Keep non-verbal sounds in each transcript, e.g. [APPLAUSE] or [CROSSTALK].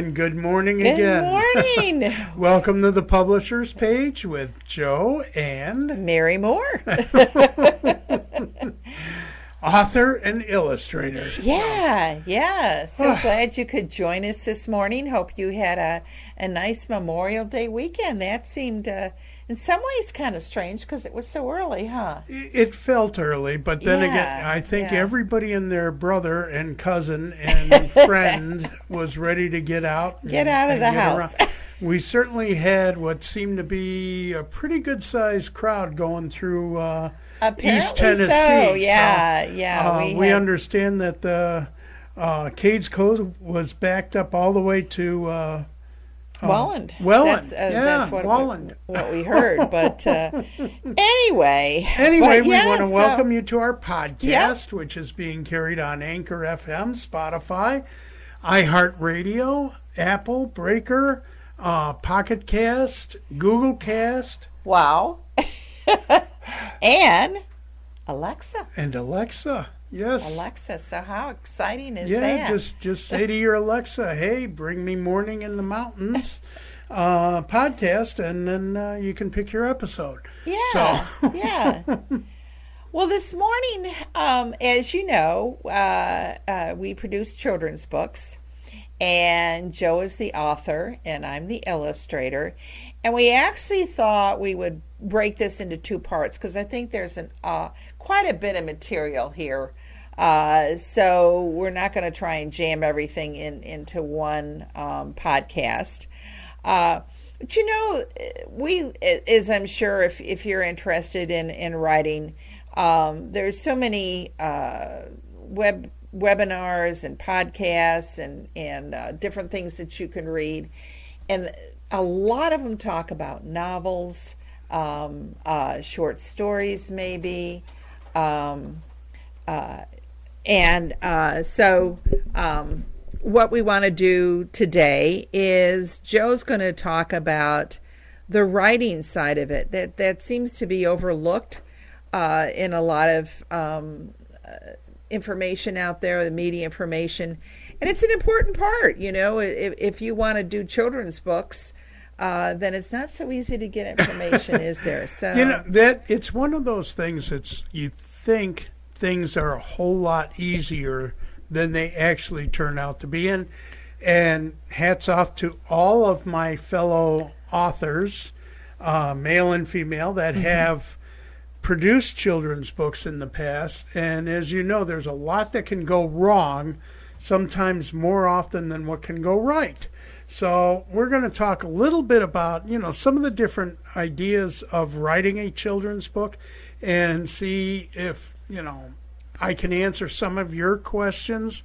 And good morning Good again. Good morning, [LAUGHS] Welcome to the publishers page with Joe and Mary Moore. [LAUGHS] author and illustrator. Yeah, yeah. So [SIGHS] glad you could join us this morning. Hope you had a, a nice Memorial Day weekend. That seemed, uh, in some ways, kind of strange because it was so early, huh? It felt early, but then again, I think yeah. everybody and their brother and cousin [LAUGHS] and friend was ready to get out. Get and- out of the house. around. [LAUGHS] We certainly had what seemed to be a pretty good sized crowd going through uh, East Tennessee. so. Yeah, yeah. Uh, we we had- understand that the uh, Cades Cove was backed up all the way to uh, Welland. Welland. That's, uh, Yeah, that's what, Welland. We, what we heard. [LAUGHS] But uh, anyway. Anyway, but we yeah, want to so- welcome you to our podcast, which is being carried on Anchor FM, Spotify, iHeartRadio, Apple, Breaker, uh, Pocket Cast, Google Cast, Wow. [LAUGHS] and Alexa. and Alexa. Yes. Alexa. So how exciting is yeah, that? just just say to your Alexa, "Hey, bring me Morning in the Mountains." Uh, podcast, and then uh, you can pick your episode. Yeah. So, yeah. [LAUGHS] Well, this morning, um, as you know, uh, uh, we produce children's books, and Joe is the author, and I'm the illustrator. And we actually thought we would break this into two parts because I think there's an uh, quite a bit of material here. Uh, so we're not going to try and jam everything in into one um, podcast. Uh, but you know, we, as I'm sure, if if you're interested in in writing, um, there's so many uh, web webinars and podcasts and and uh, different things that you can read, and a lot of them talk about novels, um, uh, short stories, maybe. Um, uh, and uh, so, um, what we want to do today is Joe's going to talk about the writing side of it. That that seems to be overlooked uh, in a lot of um, uh, information out there, the media information, and it's an important part. You know, if, if you want to do children's books. Uh, then it's not so easy to get information, is there? [LAUGHS] So you know that it's one of those things that's you think things are a whole lot easier than they actually turn out to be. And and hats off to all of my fellow authors, uh, male and female, that have produced children's books in the past. And as you know, there's a lot that can go wrong, sometimes more often than what can go right. So we're going to talk a little bit about, you know, some of the different ideas of writing a children's book and see if, you know, I can answer some of your questions.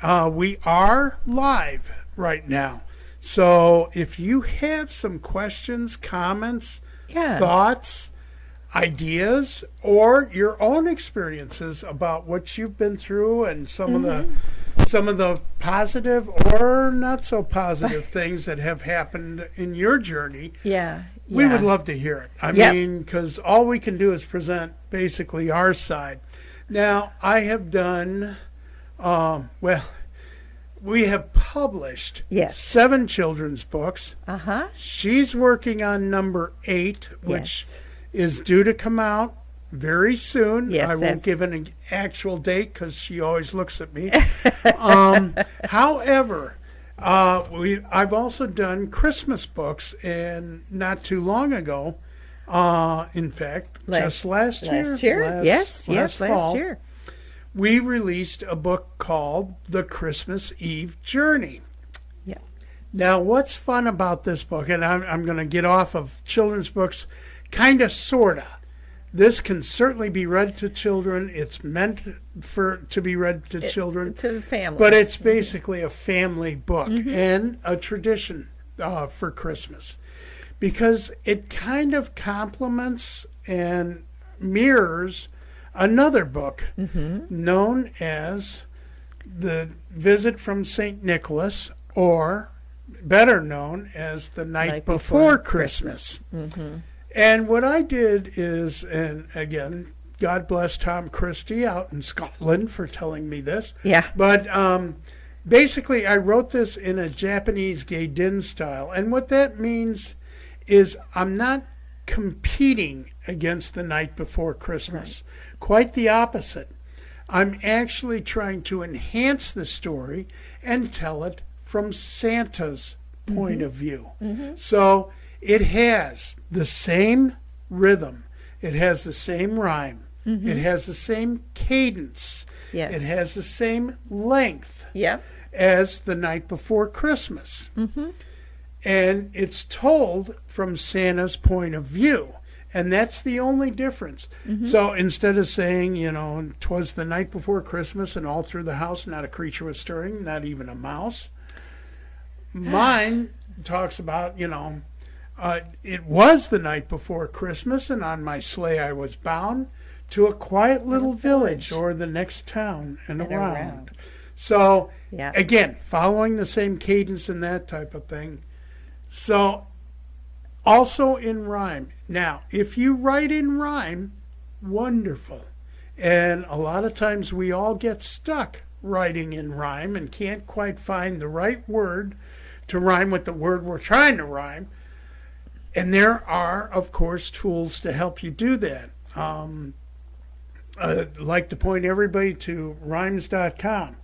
Uh, we are live right now. So if you have some questions, comments, Yeah. thoughts, ideas, or your own experiences about what you've been through and some of the some of the positive or not so positive [LAUGHS] things that have happened in your journey, yeah, we would love to hear it. I Yep. mean, because all we can do is present basically our side. Now, I have done, um, well, we have published Yes. seven children's books. Uh huh. She's working on number eight, which Yes. Is due to come out very soon. Yes, I won't give an actual date because she always looks at me. [LAUGHS] um, however, uh, we I've also done Christmas books, and not too long ago, uh, in fact, just last year, Last year, last- yes, yes, last year. we released a book called The Christmas Eve Journey. Yeah. Now, what's fun about this book, and I'm, I'm going to get off of children's books, kind of, sort of. This can certainly be read to children. It's meant for to be read to children, to the family. but it's mm-hmm. basically a family book mm-hmm. and a tradition uh, for Christmas because it kind of complements and mirrors another book mm-hmm. known as The Visit from St. Nicholas, or better known as The Night, Night Before, Before Christmas. And what I did is, and again, God bless Tom Christie out in Scotland for telling me this. Yeah. But um, basically, I wrote this in a Japanese Gaiden style. And what that means is I'm not competing against the night before Christmas. Right. Quite the opposite. I'm actually trying to enhance the story and tell it from Santa's point mm-hmm. of view. Mm-hmm. So it has the same rhythm, it has the same rhyme, mm-hmm. it has the same cadence, yes. it has the same length yep. as the night before Christmas. Mm-hmm. And it's told from Santa's point of view. And that's the only difference. Mm-hmm. So instead of saying, you know, twas the night before Christmas and all through the house not a creature was stirring, not even a mouse, [SIGHS] mine talks about, you know, uh, it was the night before Christmas, and on my sleigh I was bound to a quiet little village. village or the next town and, and around. around. So, yeah. again, following the same cadence and that type of thing. So, also in rhyme. Now, if you write in rhyme, wonderful. And a lot of times we all get stuck writing in rhyme and can't quite find the right word to rhyme with the word we're trying to rhyme. And there are, of course, tools to help you do that. Um, I'd like to point everybody to rhymes.com.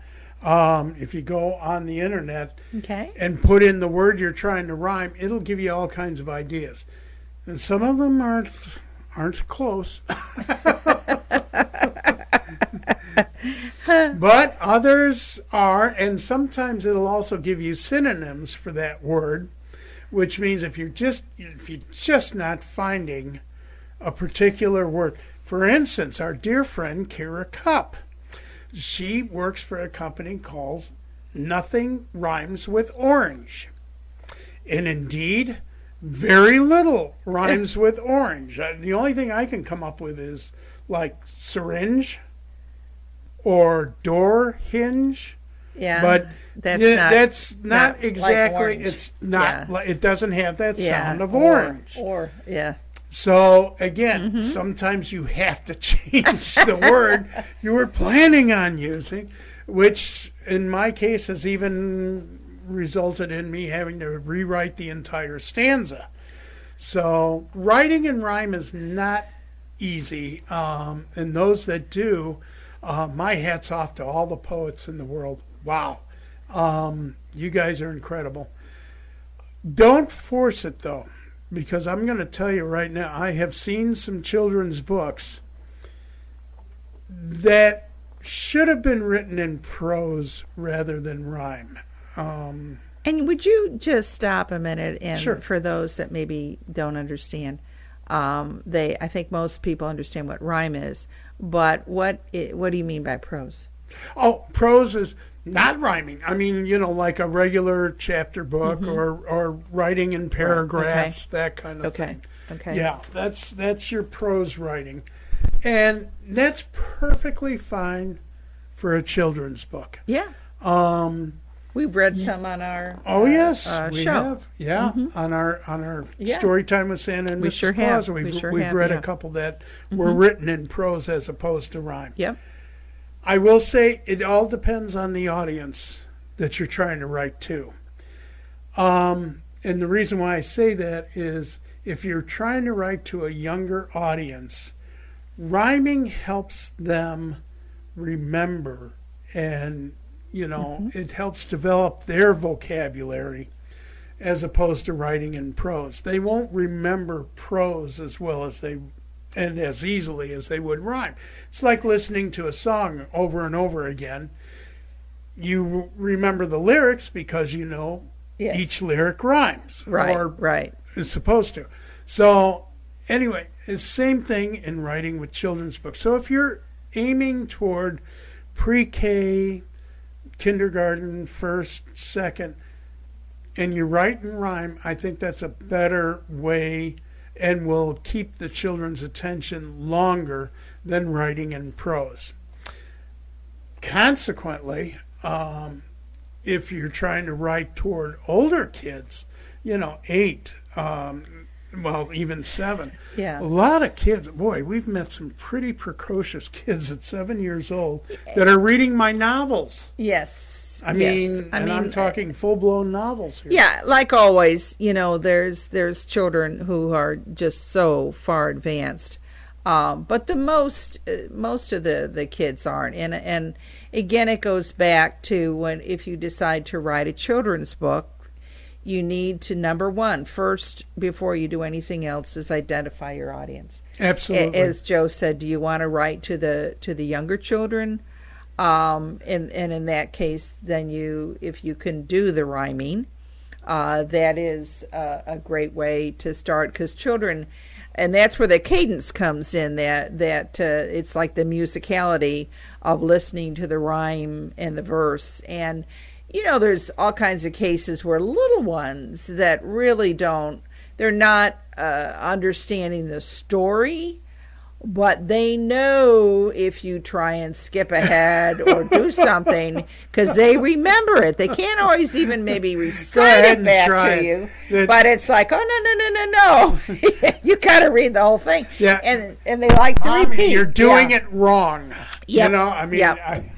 Um, if you go on the internet okay. and put in the word you're trying to rhyme, it'll give you all kinds of ideas. And some of them aren't aren't close. [LAUGHS] but others are, and sometimes it'll also give you synonyms for that word, which means if you're just if you're just not finding a particular word. For instance, our dear friend Kara Cup she works for a company called Nothing Rhymes with Orange. And indeed, very little rhymes with orange. The only thing I can come up with is like syringe or door hinge. Yeah, but that's th- not, that's not, not exactly. Like it's not. Yeah. It doesn't have that yeah. sound of or, orange. Or yeah. So again, mm-hmm. sometimes you have to [LAUGHS] change the word you were planning on using, which in my case has even resulted in me having to rewrite the entire stanza. So writing in rhyme is not easy, um, and those that do, uh, my hats off to all the poets in the world. Wow, um, you guys are incredible. Don't force it though because I'm going to tell you right now, I have seen some children's books that should have been written in prose rather than rhyme. Um, and would you just stop a minute and sure. for those that maybe don't understand, um, they I think most people understand what rhyme is, but what what do you mean by prose? Oh, prose is not rhyming. I mean, you know, like a regular chapter book mm-hmm. or or writing in paragraphs, okay. that kind of okay. thing. Okay. Yeah, that's that's your prose writing, and that's perfectly fine for a children's book. Yeah. Um, We've read some on our oh uh, yes uh, we show. have yeah mm-hmm. on our on our yeah. story time with Santa and we Mrs. sure Claus. have. We've, we sure we've have, read yeah. a couple that mm-hmm. were written in prose as opposed to rhyme. Yep. I will say it all depends on the audience that you're trying to write to. Um, and the reason why I say that is if you're trying to write to a younger audience, rhyming helps them remember and you know mm-hmm. it helps develop their vocabulary as opposed to writing in prose they won't remember prose as well as they and as easily as they would rhyme. It's like listening to a song over and over again. You remember the lyrics because you know yes. each lyric rhymes. Right. Or right. is supposed to. So, anyway, it's the same thing in writing with children's books. So, if you're aiming toward pre K, kindergarten, first, second, and you write and rhyme, I think that's a better way and will keep the children's attention longer than writing in prose. Consequently, um, if you're trying to write toward older kids, you know, eight, um, well, even seven. Yeah. A lot of kids, boy, we've met some pretty precocious kids at seven years old that are reading my novels. Yes Yes. I yes. mean, I and mean, I'm talking full blown novels here. Yeah, like always, you know, there's there's children who are just so far advanced, um, but the most uh, most of the the kids aren't. And and again, it goes back to when if you decide to write a children's book, you need to number one first before you do anything else is identify your audience. Absolutely. As Joe said, do you want to write to the to the younger children? Um, and and in that case, then you if you can do the rhyming, uh, that is a, a great way to start because children, and that's where the cadence comes in. That that uh, it's like the musicality of listening to the rhyme and the verse and. You know, there's all kinds of cases where little ones that really don't, they're not uh, understanding the story, but they know if you try and skip ahead or do [LAUGHS] something because they remember it. They can't always even maybe [LAUGHS] recite it back to it. you, but it's like, oh no no no no no, [LAUGHS] you got to read the whole thing. Yeah. and and they like to Mommy, repeat. you're doing Yeah. it wrong. You know, I mean, Yep. I,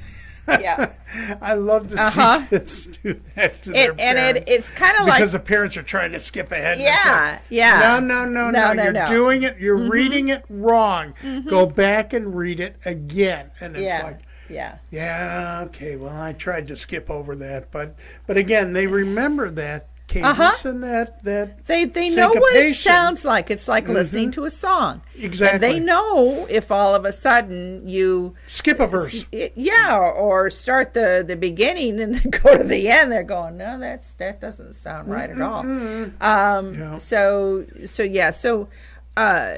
Yeah. [LAUGHS] I love to Uh-huh. see kids do that to their And, and it, it's kind of like because the parents are trying to skip ahead. Yeah, like, yeah. No, no, no, no. No, no, You're no. Mm-hmm. doing it. You're reading it wrong. Go back and read it again. And it's yeah like, yeah yeah, okay. Well, I tried to skip over that, but but again, they remember that cadence Uh-huh. and that that They they know what it sounds like. It's like listening to a song. Exactly. And they know if all of a sudden you Skip a verse. yeah, or start the the beginning and then [LAUGHS] go to the end. They're going, no, that's that doesn't sound right at all. Um, Yeah. So so yeah, so uh,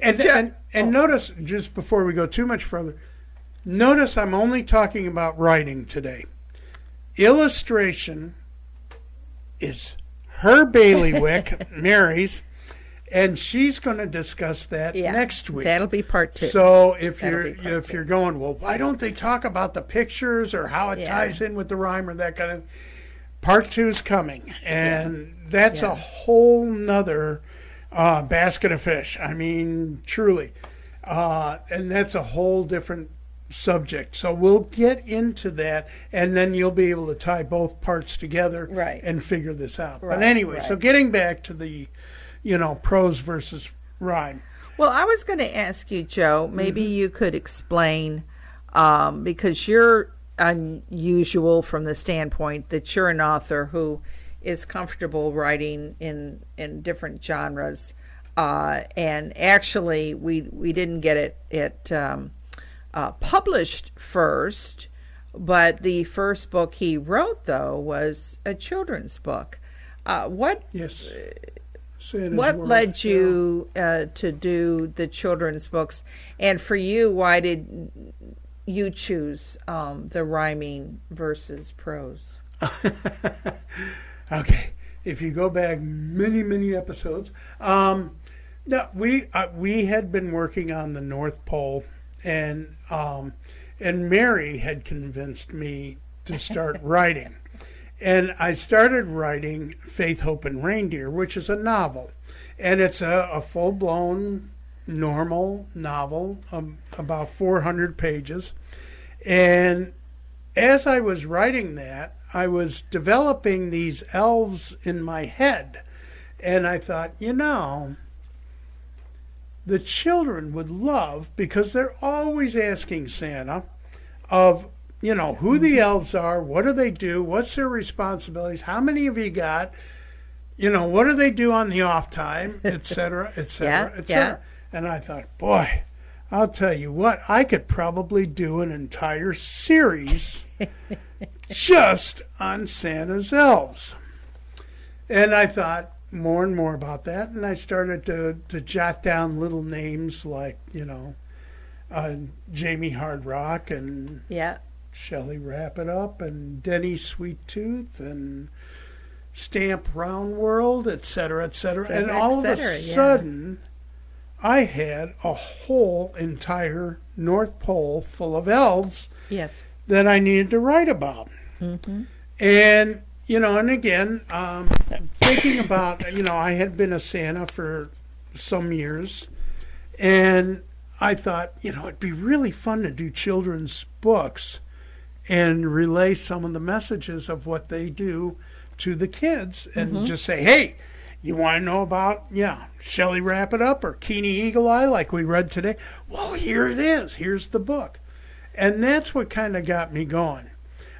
And Ju- and, and notice just before we go too much further, notice I'm only talking about writing today. Illustration is her bailiwick, [LAUGHS] Mary's, and she's going to discuss that yeah, next week. that'll be part two. So if That'll you're if two. you're going, well, why don't they talk about the pictures or how it Yeah. ties in with the rhyme or that kind of part two's coming. And that's Yeah. a whole nother uh, basket of fish. I mean, truly. Uh, and that's a whole different subject. So we'll get into that and then you'll be able to tie both parts together Right. and figure this out. Right, but anyway, so getting back to the, you know, prose versus rhyme. Well, I was going to ask you, Joe. Maybe Mm-hmm. you could explain um, because you're unusual from the standpoint that you're an author who is comfortable writing in in different genres. Uh, and actually, we we didn't get it it um, uh, published first, but the first book he wrote though was a children's book. Uh, what Yes. What World, led you uh, to do the children's books and for you why did you choose um, the rhyming versus prose [LAUGHS] Okay, if you go back many many episodes, um, no, we uh, we had been working on the North Pole, and um, and Mary had convinced me to start [LAUGHS] writing, and I started writing Faith, Hope, and Reindeer, which is a novel, and it's a, a full blown normal novel, um, about four hundred pages, and as I was writing that, I was developing these elves in my head. And I thought, you know, the children would love, because they're always asking Santa of, you know, who the mm-hmm. elves are, what do they do, what's their responsibilities, how many have you got, you know, what do they do on the off time, [LAUGHS] et cetera, et cetera, Yeah, et cetera. And I thought, boy, I'll tell you what, I could probably do an entire series [LAUGHS] just on Santa's elves. And I thought more and more about that, and I started to, to jot down little names like, you know, uh, Jamie Hardrock and yeah Shelley Wrap It Up and Denny Sweet Tooth and Stamp Round World, et cetera, et cetera. Cetera, and all of a cetera, yeah. sudden, I had a whole entire North Pole full of elves yes that I needed to write about. And, you know, and again, um, thinking about, you know, I had been a Santa for some years, and I thought, you know, it'd be really fun to do children's books and relay some of the messages of what they do to the kids and just say, hey, you want to know about, yeah, Shelley Wrap It Up or Keeney Eagle Eye, like we read today? Well, here it is. Here's the book. And that's what kind of got me going.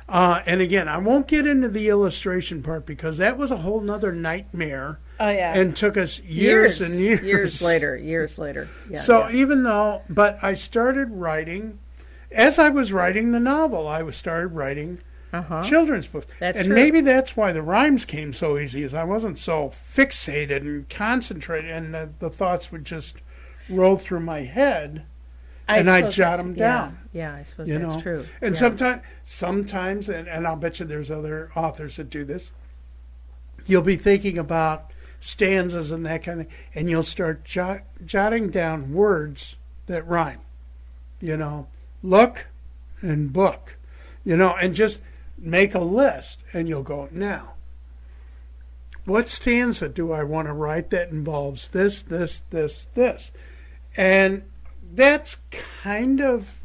Uh, and again, I won't get into the illustration part because that was a whole nother nightmare Oh yeah. and took us years, and years. Years [LAUGHS] later. Years later. Yeah, So yeah. even though, but I started writing, as I was writing the novel, I was started writing Uh-huh. children's books. That's and true. maybe that's why the rhymes came so easy, is I wasn't so fixated and concentrated, and the, the thoughts would just roll through my head. I and I'd jot them 'em yeah, down, Yeah, I suppose You that's know, true. and yeah. sometimes, sometimes, and, and I'll bet you there's other authors that do this. You'll be thinking about stanzas and that kind of, and you'll start jot, jotting down words that rhyme. You know, look and book. You know, and just make a list, and you'll go now. What stanza do I want to write that involves this, this, this, this? And that's kind of,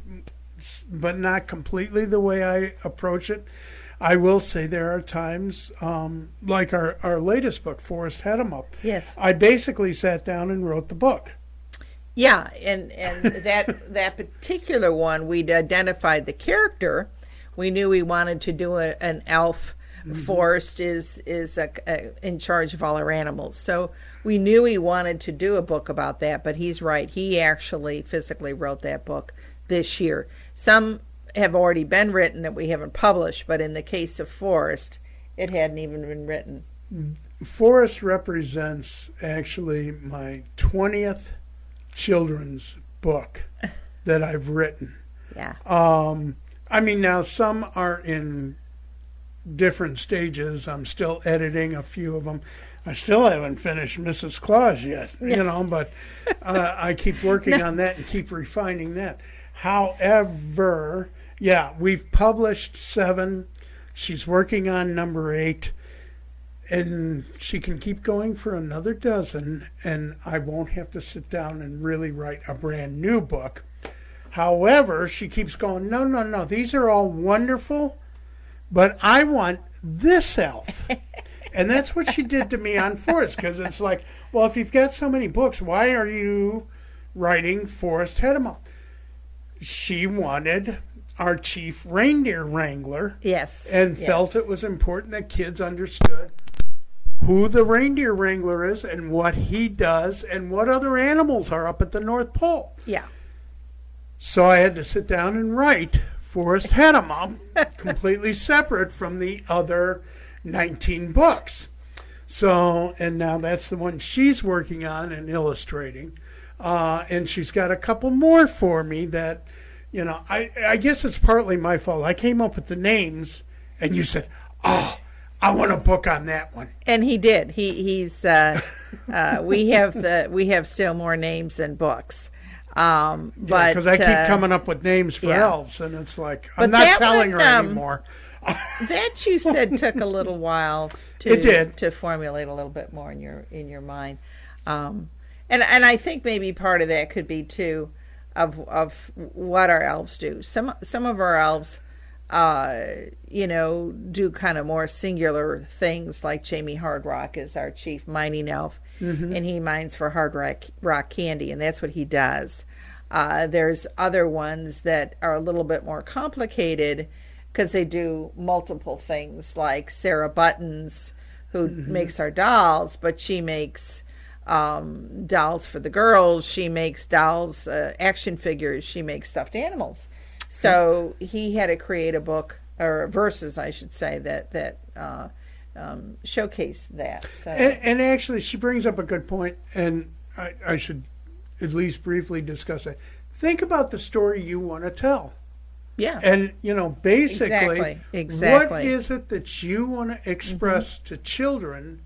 but not completely the way I approach it. I will say there are times, um, like our, our latest book, Forrest Had 'em Up. Yes. I basically sat down and wrote the book. Yeah, and and that that particular one, we'd identified the character. We knew we wanted to do a, an elf. Forrest is is a, a, in charge of all our animals, so we knew he wanted to do a book about that. But he's right; he actually physically wrote that book this year. Some have already been written that we haven't published, but in the case of Forrest, it hadn't even been written. Forrest represents actually my 20th children's book [LAUGHS] that I've written. Yeah, Um, I mean, now some are in different stages. I'm still editing a few of them. I still haven't finished Mrs. Claus yet, you know, but uh, I keep working [LAUGHS] on that and keep refining that. However, yeah, we've published seven. She's working on number eight, and she can keep going for another dozen, and I won't have to sit down and really write a brand new book. However, she keeps going, no, no, no, these are all wonderful, but I want this elf. and that's what she did to me on Forrest, because it's like, well, if you've got so many books, why are you writing Forrest Hedema? She wanted our chief reindeer wrangler yes, and yes. felt it was important that kids understood who the reindeer wrangler is and what he does and what other animals are up at the North Pole. yeah. So I had to sit down and write Forrest Hedema, completely separate from the other 19 books. So, and now that's the one she's working on and illustrating. Uh, and she's got a couple more for me that, you know, I, I guess it's partly my fault. I came up with the names, and you said, oh, I want a book on that one. and he did. He he's uh, uh, we have the we have still more names than books. Um, but Because I keep uh, coming up with names for yeah. elves, and it's like, I'm not telling one, her um, anymore. [LAUGHS] that you said took a little while to It did. to formulate a little bit more in your in your mind. Um, and and I think maybe part of that could be too of of what our elves do. Some some of our elves uh, you know, do kind of more singular things like Jamie Hardrock is our chief mining elf, and he mines for hard rock, rock candy, and that's what he does. Uh, there's other ones that are a little bit more complicated because they do multiple things, like Sarah Buttons, who makes our dolls, but she makes um, dolls for the girls. She makes dolls, uh, action figures. She makes stuffed animals. So he had to create a book or verses, I should say, that that uh, um, showcase that. So And, and actually, she brings up a good point, and I, I should at least briefly discuss it. Think about the story you want to tell. yeah, And, you know, basically, Exactly, exactly. what is it that you want to express Mm-hmm. to children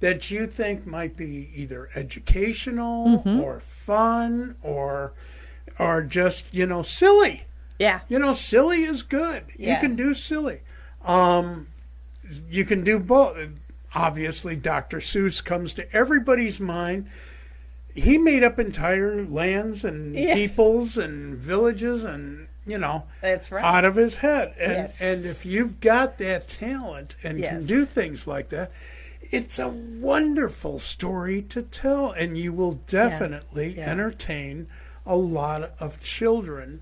that you think might be either educational Mm-hmm. or fun or or just, you know, silly? yeah, You know, silly is good. You can do silly. Um, you can do both. Obviously, Dr. Seuss comes to everybody's mind. He made up entire lands and [LAUGHS] Yeah. peoples and villages and you know, That's right. out of his head. And Yes. and if you've got that talent and Yes. can do things like that, it's a wonderful story to tell, and you will definitely Yeah. entertain a lot of children.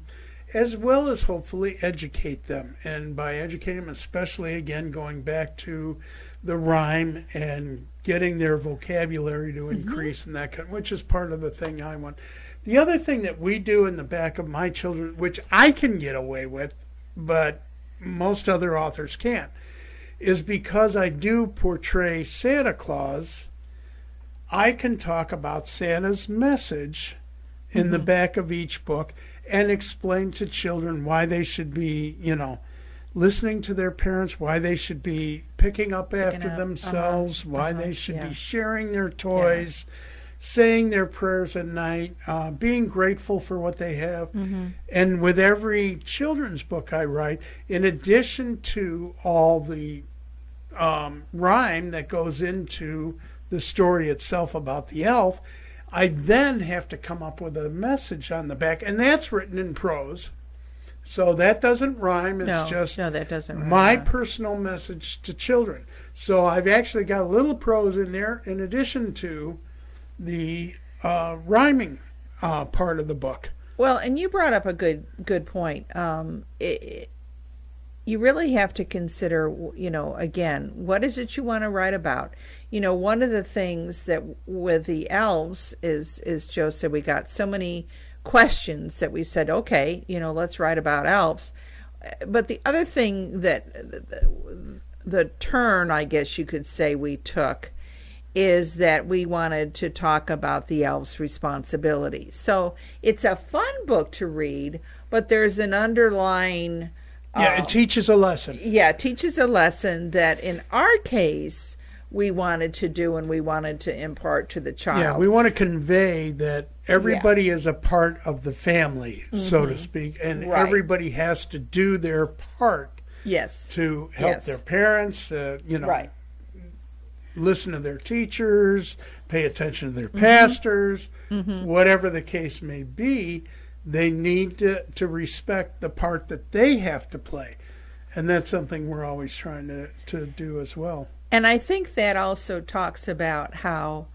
As well as hopefully educate them. And by educating them, especially again going back to the rhyme and getting their vocabulary to mm-hmm. increase and that kind which is part of the thing I want. The other thing that we do in the back of my children, which I can get away with, but most other authors can't, is because I do portray Santa Claus, I can talk about Santa's message in the mm-hmm. back of each book and explain to children why they should be, you know, listening to their parents, why they should be picking up after up, themselves, uh-huh, why uh-huh, they should yeah. be sharing their toys, saying their prayers at night, uh, being grateful for what they have. Mm-hmm. And with every children's book I write, in addition to all the um, rhyme that goes into the story itself about the elf, I then have to come up with a message on the back, and that's written in prose. So that doesn't rhyme. It's no, just no, that doesn't. rhyme, my no. personal message to children. So I've actually got a little prose in there in addition to the uh, rhyming uh, part of the book. Well, and you brought up a good good point. Um, it, it- you really have to consider, you know, again, what is it you want to write about? You know, one of the things that with the elves is, is Joe said we got so many questions that we said, okay, you know, let's write about elves. But the other thing that the, the turn, I guess you could say, we took is that we wanted to talk about the elves' responsibility. So it's a fun book to read, but there's an underlying. Yeah, it um, teaches a lesson. Yeah, it teaches a lesson that in our case we wanted to do and we wanted to impart to the child. Yeah, we want to convey that everybody is a part of the family, so to speak, and Mm-hmm. Right. everybody has to do their part yes. to help Yes. their parents, uh, you know, Right. listen to their teachers, pay attention to their Mm-hmm. pastors, whatever the case may be, they need to, to respect the part that they have to play. And that's something we're always trying to, to do as well. And I think that also talks about how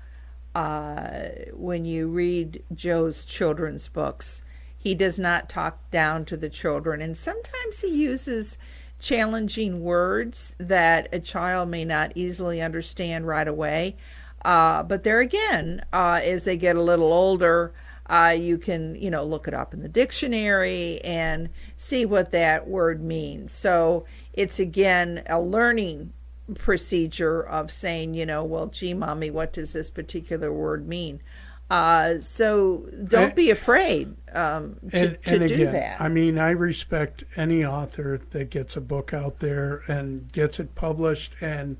uh, when you read Joe's children's books, he does not talk down to the children. And sometimes he uses challenging words that a child may not easily understand right away. Uh, but there again, uh, as they get a little older, uh, you can, you know, look it up in the dictionary and see what that word means. So it's again a learning procedure of saying, you know, well, gee, mommy, what does this particular word mean? Uh, so don't And- be afraid um, to, and, to and do again, that. I mean, I respect any author that gets a book out there and gets it published and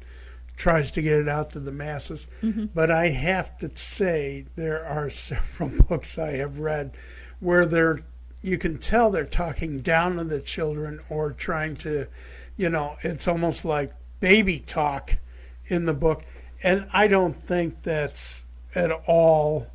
tries to get it out to the masses. Mm-hmm. But I have to say, there are [LAUGHS] several books I have read where they're you can tell they're talking down to the children or trying to, you know, it's almost like baby talk in the book. And I don't think that's at all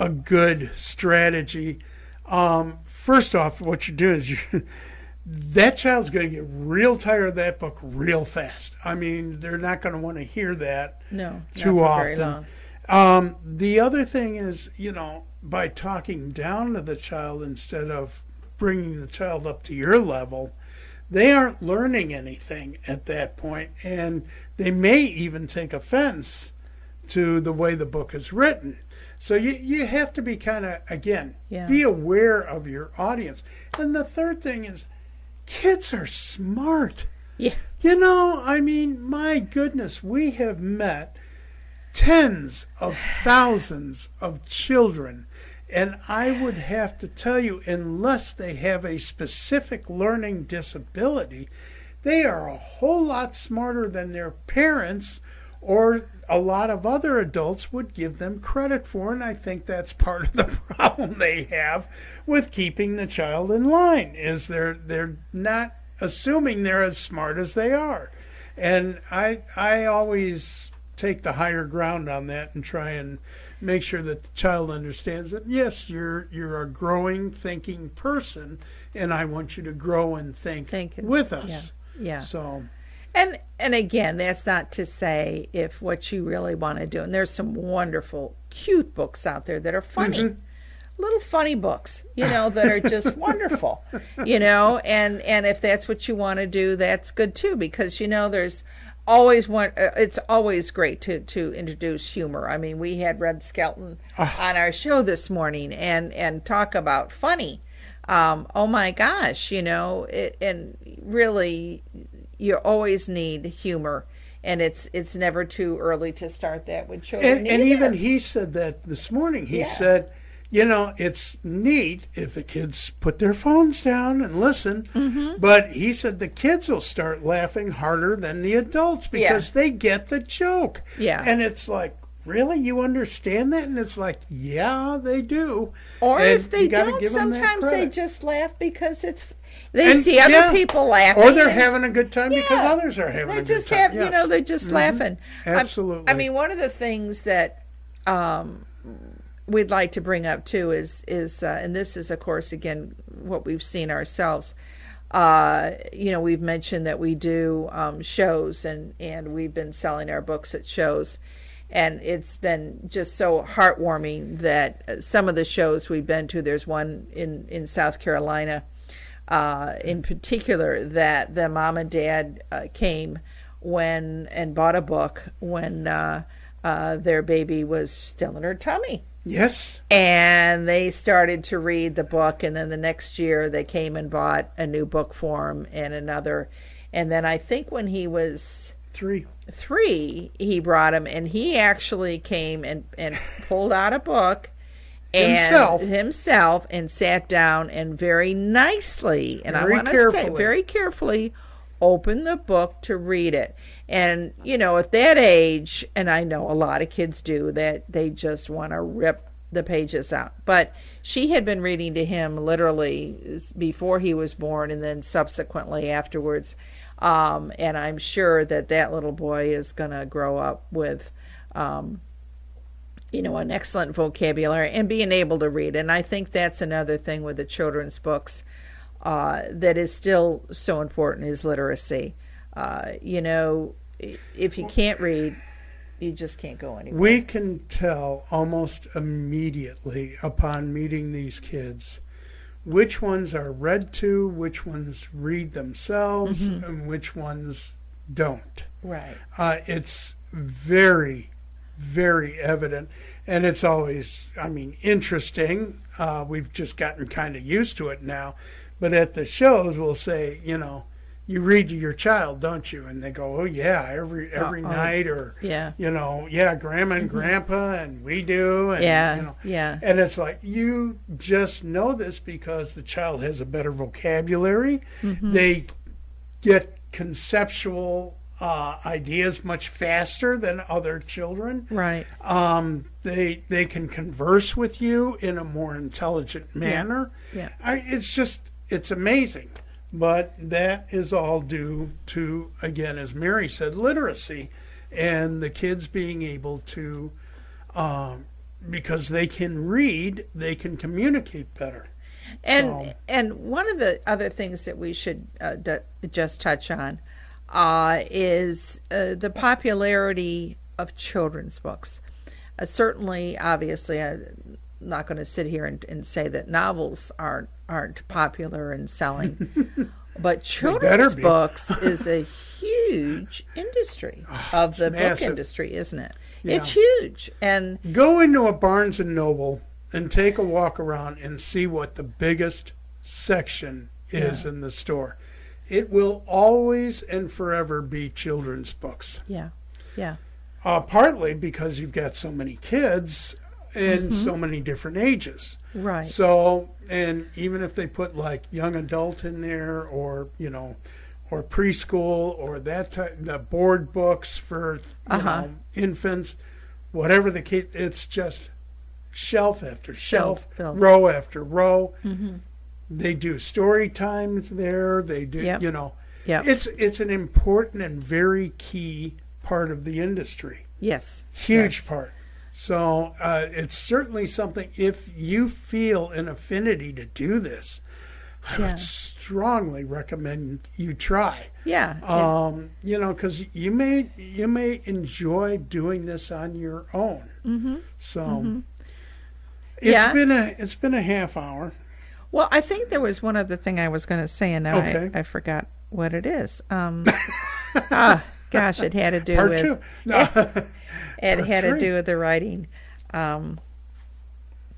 a good strategy. Um, first off, what you do is you, [LAUGHS] that child's going to get real tired of that book real fast. I mean, they're not going to want to hear that no, too not for very often. Um, the other thing is, you know, by talking down to the child instead of bringing the child up to your level, they aren't learning anything at that point, and they may even take offense to the way the book is written. So you, you have to be kind of, again, Yeah. be aware of your audience. And the third thing is, kids are smart. Yeah, You know, I mean, my goodness, we have met tens of thousands of children. And I would have to tell you, unless they have a specific learning disability, they are a whole lot smarter than their parents or a lot of other adults would give them credit for. And I think that's part of the [LAUGHS] problem they have with keeping the child in line is they're they're not assuming they're as smart as they are. And I I always take the higher ground on that and try and make sure that the child understands that yes, you're you're a growing, thinking person, and I want you to grow and think, Think with us. Yeah. So And and again, that's not to say if what you really want to do. And there's some wonderful, cute books out there that are funny. Mm-hmm. Little funny books, you know, that are just [LAUGHS] wonderful. You know, and and if that's what you want to do, that's good too because you know there's always one uh, it's always great to to introduce humor. I mean, we had Red Skelton on our show this morning and and talk about funny. Um, oh my gosh, you know, it, and really you always need humor and it's it's never too early to start that with children and, and even he said that this morning. He Yeah. said, you know, it's neat if the kids put their phones down and listen, Mm-hmm. but he said the kids will start laughing harder than the adults because they get the joke. Yeah. And it's like, really? You understand that? And it's like, yeah, they do. or And if they don't give 'em that sometimes they just laugh because it's they And, see other yeah, people laughing Or they're having a good time because others are having good just time. have you Yes. Mm-hmm. know they're just laughing I'm- Absolutely. I, mean one of the things that um we'd like to bring up too is is uh, and this is of course again what we've seen ourselves uh you know we've mentioned that we do um shows and and we've been selling our books at shows and it's been just so heartwarming that some of the shows we've been to there's one in in South Carolina uh, in particular that the mom and dad uh, came when and bought a book when uh, uh, their baby was still in her tummy. Yes. And they started to read the book, and then the next year they came and bought a new book for him and another. And then I think when he was Three. three, he brought him, and he actually came and, and pulled out a book and Himself. himself and sat down and very nicely and Very I want to say very carefully opened the book to read it. And you know, at that age, and I know a lot of kids do that, they just want to rip the pages out. But she had been reading to him literally before he was born, and then subsequently afterwards. Um, and I'm sure that that little boy is going to grow up with, um, you know, an excellent vocabulary and being able to read. And I think that's another thing with the children's books uh, that is still so important is literacy. Uh, you know, if you can't read, you just can't go anywhere. We can tell almost immediately upon meeting these kids which ones are read to, which ones read themselves, Mm-hmm. and which ones don't. right. Uh, it's very, very evident, and it's always, I mean, interesting. Uh, we've just gotten kind of used to it now, but at the shows, we'll say, you know, you read to your child, don't you? And they go, oh yeah, every every Uh-oh. night, or Yeah. you know, yeah, grandma and grandpa, and we do, and Yeah, you know, yeah. and it's like you just know this because the child has a better vocabulary. Mm-hmm. They get conceptual uh, ideas much faster than other children. Right. Um, they they can converse with you in a more intelligent manner. Yeah. I, it's just it's amazing. But that is all due to again, as Mary said, literacy, and the kids being able to, um, because they can read, they can communicate better. And So- and one of the other things that we should uh, d- just touch on uh, is uh, the popularity of children's books. Uh, certainly, obviously, I'm not going to sit here and, and say that novels aren't aren't popular and selling, [LAUGHS] but children's books [LAUGHS] is a huge industry [SIGHS] of the book industry, isn't it? Yeah. It's huge, and Go into a Barnes and Noble and take a walk around and see what the biggest section is in the store. It will always and forever be children's books. yeah, yeah, Uh, partly because you've got so many kids and so many different ages. right. So, and even if they put like young adult in there or, you know, or preschool or that type, the board books for, you Uh-huh. know, infants, whatever the case, it's just shelf after shelf, Shelf row after row. They do story times there. They do, Yep. you know, Yep. it's it's an important and very key part of the industry. Yes. huge yes. part. So uh, it's certainly something. If you feel an affinity to do this, I Yeah. would strongly recommend you try. Yeah. Um, you know, because you may you may enjoy doing this on your own. Mm-hmm. So it's Yeah. been a it's been a half hour. Well, I think there was one other thing I was going to say, and now Okay. I, I forgot what it is. Um, [LAUGHS] ah, gosh, it had to do Part with two. No. [LAUGHS] it had to do with the writing. Um,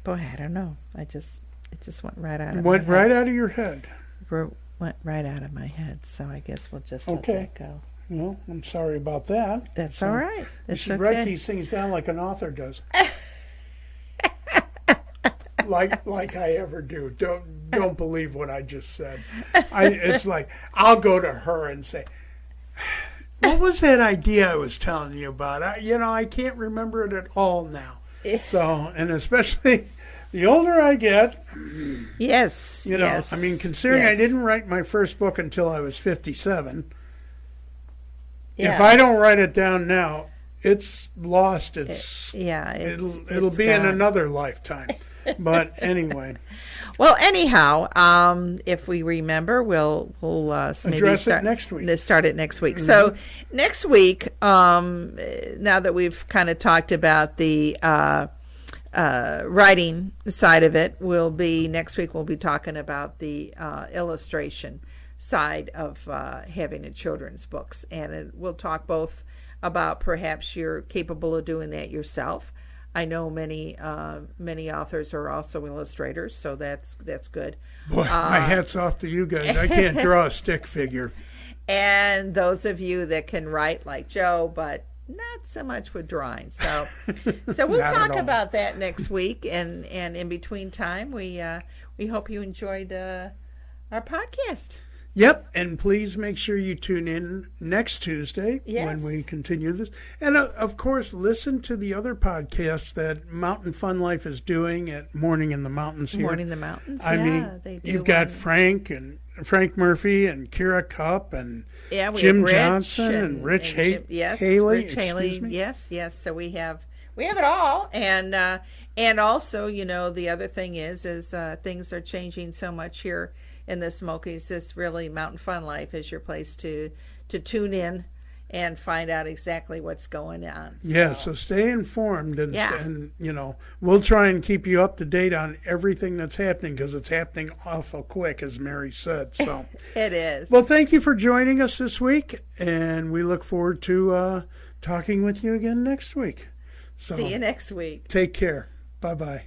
boy, I don't know. I just it just went right out of Went my head. right out of your head. Ro- went right out of my head. So I guess we'll just let Okay. that go. Well, I'm sorry about that. That's So all right. You should okay. write these things down like an author does. [LAUGHS] like like I ever do. Don't don't believe what I just said. [LAUGHS] I, it's like I'll go to her and say, "What was that idea I was telling you about?" I, you know, I can't remember it at all now. So, and especially the older I get, Yes. you know, yes, I mean, considering I didn't write my first book until I was 57, if I don't write it down now, it's lost. It's Yeah. It's, it'll it'll it's be in another lifetime. But anyway, [LAUGHS] Well, anyhow, um, if we remember, we'll we'll uh, maybe Address it start next week. Mm-hmm. Start it next week. So next week, um, now that we've kind of talked about the uh, uh, writing side of it, will be next week. We'll be talking about the uh, illustration side of uh, having a children's books, and it, we'll talk both about perhaps you're capable of doing that yourself. I know many uh, many authors are also illustrators, so that's that's good. boy, [LAUGHS] my hats off to you guys. I can't draw a stick figure. [LAUGHS] And those of you that can write like Joe, but not so much with drawing. So, [LAUGHS] so we'll talk about that next week, and and in between time, we uh, we hope you enjoyed uh, our podcast. Yep, and please make sure you tune in next Tuesday Yes. when we continue this. And uh, of course, listen to the other podcasts that Mountain Fun Life is doing at Morning in the Mountains here. Morning in the Mountains. I yeah, mean, they do you've got Frank and Frank Murphy and Kira Cup and yeah, Jim Johnson and, Rich and Ha- Jim- yes, Haley. Rich Haley. me. Yes, yes. So we have we have it all, and uh, and also, you know, the other thing is is uh, things are changing so much here in the Smokies. This really Mountain Fun Life is your place to to tune in and find out exactly what's going on. Yeah, so stay informed, and, Yeah. and you know we'll try and keep you up to date on everything that's happening because it's happening awful quick, as Mary said. So, [LAUGHS] It is. well, thank you for joining us this week, and we look forward to uh, talking with you again next week. So, See you next week. take care. Bye bye.